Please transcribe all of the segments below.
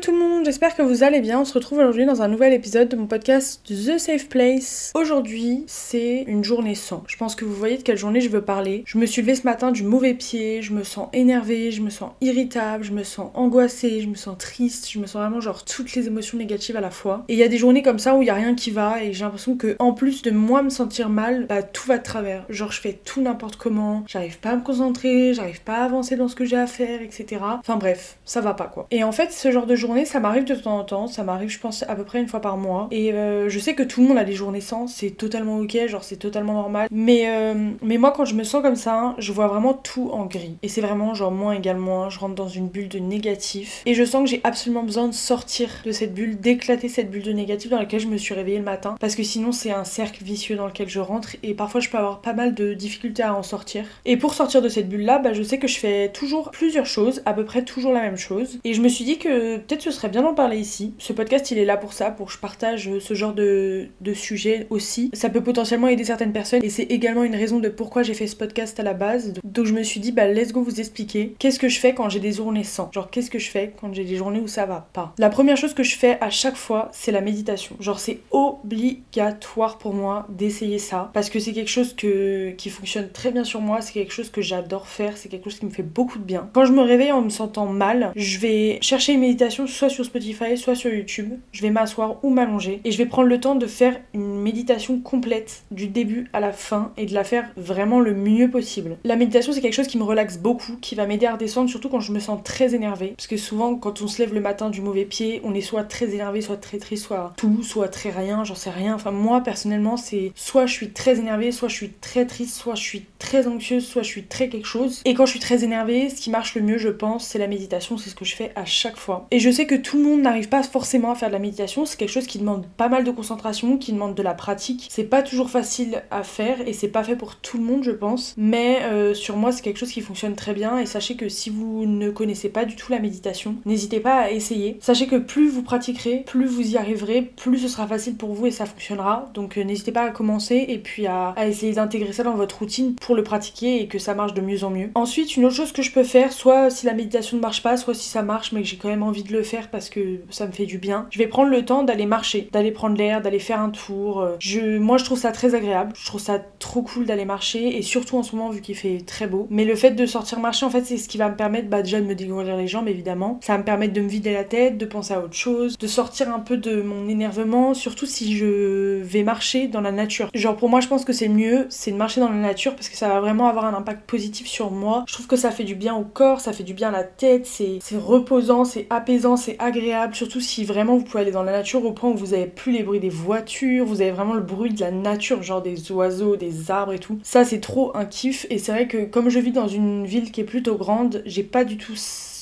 tout le monde, j'espère que vous allez bien. On se retrouve aujourd'hui dans un nouvel épisode de mon podcast The Safe Place. Aujourd'hui, c'est une journée sans. Je pense que vous voyez de quelle journée je veux parler. Je me suis levée ce matin du mauvais pied, je me sens énervée, je me sens irritable, je me sens angoissée, je me sens triste, je me sens vraiment genre toutes les émotions négatives à la fois. Et il y a des journées comme ça où il y a rien qui va et j'ai l'impression que en plus de moi me sentir mal, bah tout va de travers. Genre je fais tout n'importe comment, j'arrive pas à me concentrer, j'arrive pas à avancer dans ce que j'ai à faire, etc. Enfin bref, ça va pas quoi. Et en fait, ce genre de journée, ça m'arrive de temps en temps, ça m'arrive je pense à peu près une fois par mois. Et euh, je sais que tout le monde a des journées sans, c'est totalement ok, genre c'est totalement normal. Mais, euh, mais moi quand je me sens comme ça, je vois vraiment tout en gris. Et c'est vraiment genre moins égale moins, je rentre dans une bulle de négatif. Et je sens que j'ai absolument besoin de sortir de cette bulle, d'éclater cette bulle de négatif dans laquelle je me suis réveillée le matin. Parce que sinon c'est un cercle vicieux dans lequel je rentre et parfois je peux avoir pas mal de difficultés à en sortir. Et pour sortir de cette bulle là, bah, je sais que je fais toujours plusieurs choses, à peu près toujours la même chose. Et je me suis dit que peut-être ce serait bien d'en parler ici. Ce podcast, il est là pour ça, pour que je partage ce genre de, de sujet aussi. Ça peut potentiellement aider certaines personnes et c'est également une raison de pourquoi j'ai fait ce podcast à la base. Donc je me suis dit, bah let's go vous expliquer qu'est-ce que je fais quand j'ai des journées sans. Genre qu'est-ce que je fais quand j'ai des journées où ça va pas. La première chose que je fais à chaque fois, c'est la méditation. Genre c'est obligatoire pour moi d'essayer ça parce que c'est quelque chose que, qui fonctionne très bien sur moi, c'est quelque chose que j'adore faire, c'est quelque chose qui me fait beaucoup de bien. Quand je me réveille en me sentant mal, je vais chercher une méditation soit sur Spotify, soit sur YouTube. Je vais m'asseoir ou m'allonger et je vais prendre le temps de faire une méditation complète du début à la fin et de la faire vraiment le mieux possible. La méditation, c'est quelque chose qui me relaxe beaucoup, qui va m'aider à redescendre, surtout quand je me sens très énervée. Parce que souvent, quand on se lève le matin du mauvais pied, on est soit très énervé, soit très triste, soit tout, soit très rien, j'en sais rien. Enfin, moi, personnellement, c'est soit je suis très énervée, soit je suis très triste, soit je suis très anxieuse, soit je suis très quelque chose. Et quand je suis très énervée, ce qui marche le mieux, je pense, c'est la méditation. C'est ce que je fais à chaque fois. Et je que tout le monde n'arrive pas forcément à faire de la méditation. C'est quelque chose qui demande pas mal de concentration, qui demande de la pratique. C'est pas toujours facile à faire et c'est pas fait pour tout le monde, je pense. Mais euh, sur moi, c'est quelque chose qui fonctionne très bien. Et sachez que si vous ne connaissez pas du tout la méditation, n'hésitez pas à essayer. Sachez que plus vous pratiquerez, plus vous y arriverez, plus ce sera facile pour vous et ça fonctionnera. Donc euh, n'hésitez pas à commencer et puis à, à essayer d'intégrer ça dans votre routine pour le pratiquer et que ça marche de mieux en mieux. Ensuite, une autre chose que je peux faire, soit si la méditation ne marche pas, soit si ça marche mais que j'ai quand même envie de le faire parce que ça me fait du bien, je vais prendre le temps d'aller marcher, d'aller prendre l'air, d'aller faire un tour. Euh, moi, je trouve ça très agréable. Je trouve ça trop cool d'aller marcher et surtout en ce moment vu qu'il fait très beau. Mais le fait de sortir marcher, en fait, c'est ce qui va me permettre bah, déjà de me dégourdir les jambes évidemment. Ça va me permettre de me vider la tête, de penser à autre chose, de sortir un peu de mon énervement, surtout si je vais marcher dans la nature. Genre pour moi, je pense que c'est mieux, c'est de marcher dans la nature parce que ça va vraiment avoir un impact positif sur moi. Je trouve que ça fait du bien au corps, ça fait du bien à la tête, c'est reposant, c'est apaisant, c'est agréable. Surtout si vraiment vous pouvez aller dans la nature au point où vous avez plus les bruits des voitures, vous avez vraiment le bruit de la nature, genre des oiseaux, des arbres et tout. Ça, c'est trop un kiff. Et c'est vrai que comme je vis dans une ville qui est plutôt grande, j'ai pas du tout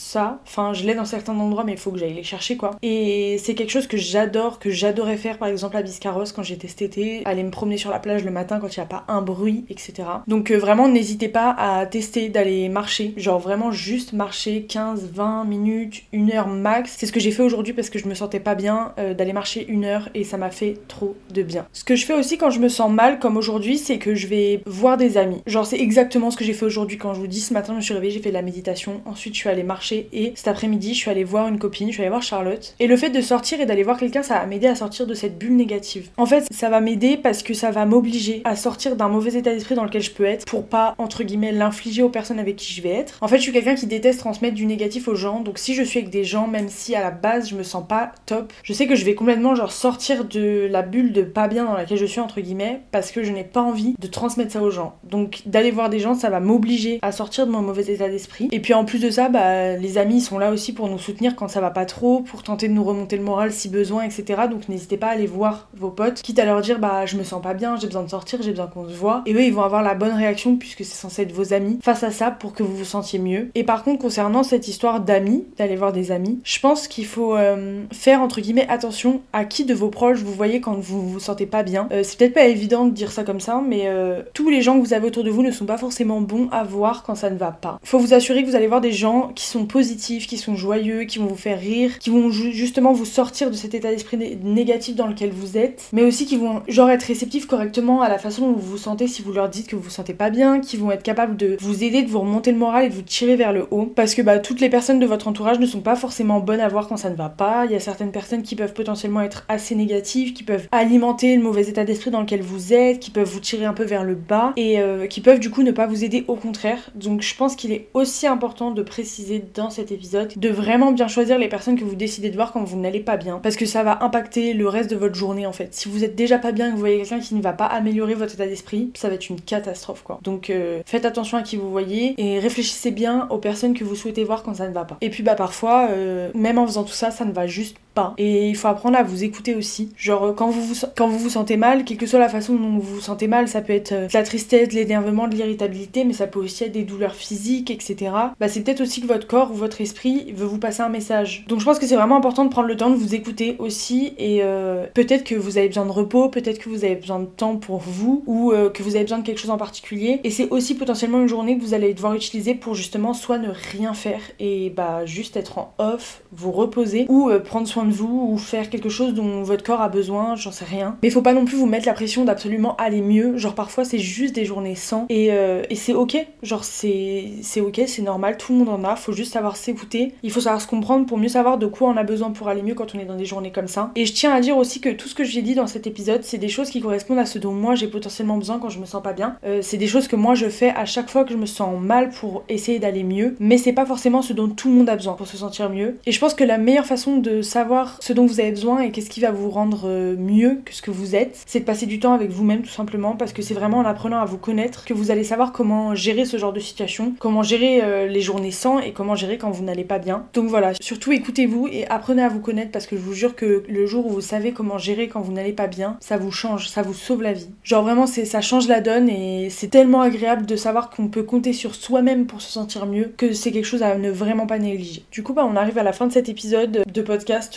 ça. Enfin, je l'ai dans certains endroits, mais il faut que j'aille les chercher, quoi. Et c'est quelque chose que j'adore, que j'adorais faire, par exemple à Biscarros quand j'étais cet été, aller me promener sur la plage le matin quand il n'y a pas un bruit, etc. Donc euh, vraiment, n'hésitez pas à tester d'aller marcher, genre vraiment juste marcher 15, 20 minutes, une heure max. C'est ce que j'ai fait aujourd'hui parce que je me sentais pas bien euh, d'aller marcher une heure et ça m'a fait trop de bien. Ce que je fais aussi quand je me sens mal, comme aujourd'hui, c'est que je vais voir des amis. Genre, c'est exactement ce que j'ai fait aujourd'hui quand je vous dis ce matin, je me suis réveillée, j'ai fait de la méditation, ensuite je suis allée marcher et cet après-midi je suis allée voir une copine, je suis allée voir Charlotte. Et le fait de sortir et d'aller voir quelqu'un, ça va m'aider à sortir de cette bulle négative. En fait, ça va m'aider parce que ça va m'obliger à sortir d'un mauvais état d'esprit dans lequel je peux être pour pas, entre guillemets, l'infliger aux personnes avec qui je vais être. En fait, je suis quelqu'un qui déteste transmettre du négatif aux gens, donc si je suis avec des gens, même si à la base je me sens pas top, je sais que je vais complètement genre sortir de la bulle de pas bien dans laquelle je suis, entre guillemets, parce que je n'ai pas envie de transmettre ça aux gens. Donc d'aller voir des gens, ça va m'obliger à sortir de mon mauvais état d'esprit. Et puis en plus de ça, bah, les amis sont là aussi pour nous soutenir quand ça va pas trop, pour tenter de nous remonter le moral si besoin, etc. Donc n'hésitez pas à aller voir vos potes, quitte à leur dire bah je me sens pas bien, j'ai besoin de sortir, j'ai besoin qu'on se voit. Et eux ils vont avoir la bonne réaction puisque c'est censé être vos amis face à ça pour que vous vous sentiez mieux. Et par contre concernant cette histoire d'amis, d'aller voir des amis, je pense qu'il faut euh, faire entre guillemets attention à qui de vos proches vous voyez quand vous vous sentez pas bien. Euh, c'est peut-être pas évident de dire ça comme ça, mais euh, tous les gens que vous avez autour de vous ne sont pas forcément bons à voir quand ça ne va pas. Faut vous assurer que vous allez voir des gens qui sont positifs positifs, qui sont joyeux, qui vont vous faire rire, qui vont justement vous sortir de cet état d'esprit négatif dans lequel vous êtes, mais aussi qui vont genre être réceptifs correctement à la façon dont vous vous sentez si vous leur dites que vous vous sentez pas bien, qui vont être capables de vous aider, de vous remonter le moral et de vous tirer vers le haut. Parce que bah, toutes les personnes de votre entourage ne sont pas forcément bonnes à voir quand ça ne va pas. Il y a certaines personnes qui peuvent potentiellement être assez négatives, qui peuvent alimenter le mauvais état d'esprit dans lequel vous êtes, qui peuvent vous tirer un peu vers le bas et euh, qui peuvent du coup ne pas vous aider au contraire. Donc je pense qu'il est aussi important de préciser dans cet épisode de vraiment bien choisir les personnes que vous décidez de voir quand vous n'allez pas bien. Parce que ça va impacter le reste de votre journée en fait. Si vous êtes déjà pas bien et que vous voyez quelqu'un qui ne va pas améliorer votre état d'esprit, ça va être une catastrophe quoi. Donc euh, faites attention à qui vous voyez et réfléchissez bien aux personnes que vous souhaitez voir quand ça ne va pas. Et puis bah parfois, euh, même en faisant tout ça, ça ne va juste et il faut apprendre à vous écouter aussi. Genre, quand vous vous, quand vous vous sentez mal, quelle que soit la façon dont vous vous sentez mal, ça peut être euh, de la tristesse, de l'énervement, de l'irritabilité, mais ça peut aussi être des douleurs physiques, etc. Bah, c'est peut-être aussi que votre corps ou votre esprit veut vous passer un message. Donc, je pense que c'est vraiment important de prendre le temps de vous écouter aussi. Et euh, peut-être que vous avez besoin de repos, peut-être que vous avez besoin de temps pour vous, ou euh, que vous avez besoin de quelque chose en particulier. Et c'est aussi potentiellement une journée que vous allez devoir utiliser pour justement soit ne rien faire et bah juste être en off, vous reposer, ou prendre soin de vous ou faire quelque chose dont votre corps a besoin, j'en sais rien. Mais faut pas non plus vous mettre la pression d'absolument aller mieux. Genre parfois c'est juste des journées sans et, euh, et c'est ok. Genre c'est ok, c'est normal, tout le monde en a. Faut juste savoir s'écouter. Il faut savoir se comprendre pour mieux savoir de quoi on a besoin pour aller mieux quand on est dans des journées comme ça. Et je tiens à dire aussi que tout ce que j'ai dit dans cet épisode, c'est des choses qui correspondent à ce dont moi j'ai potentiellement besoin quand je me sens pas bien. Euh, c'est des choses que moi je fais à chaque fois que je me sens mal pour essayer d'aller mieux. Mais c'est pas forcément ce dont tout le monde a besoin pour se sentir mieux. Et je pense que la meilleure façon de savoir ce dont vous avez besoin et qu'est-ce qui va vous rendre euh, mieux que ce que vous êtes, c'est de passer du temps avec vous-même tout simplement parce que c'est vraiment en apprenant à vous connaître que vous allez savoir comment gérer ce genre de situation, comment gérer euh, les journées sans et comment gérer quand vous n'allez pas bien. Donc voilà, surtout écoutez-vous et apprenez à vous connaître parce que je vous jure que le jour où vous savez comment gérer quand vous n'allez pas bien, ça vous change, ça vous sauve la vie. Genre vraiment c'est ça change la donne et c'est tellement agréable de savoir qu'on peut compter sur soi-même pour se sentir mieux que c'est quelque chose à ne vraiment pas négliger. Du coup bah on arrive à la fin de cet épisode de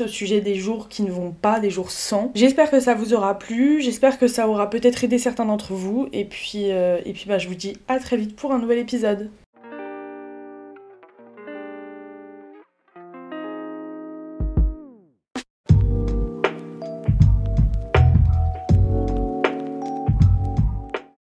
au sujet des jours qui ne vont pas, des jours sans. J'espère que ça vous aura plu, j'espère que ça aura peut-être aidé certains d'entre vous, et puis, euh, et puis bah, je vous dis à très vite pour un nouvel épisode.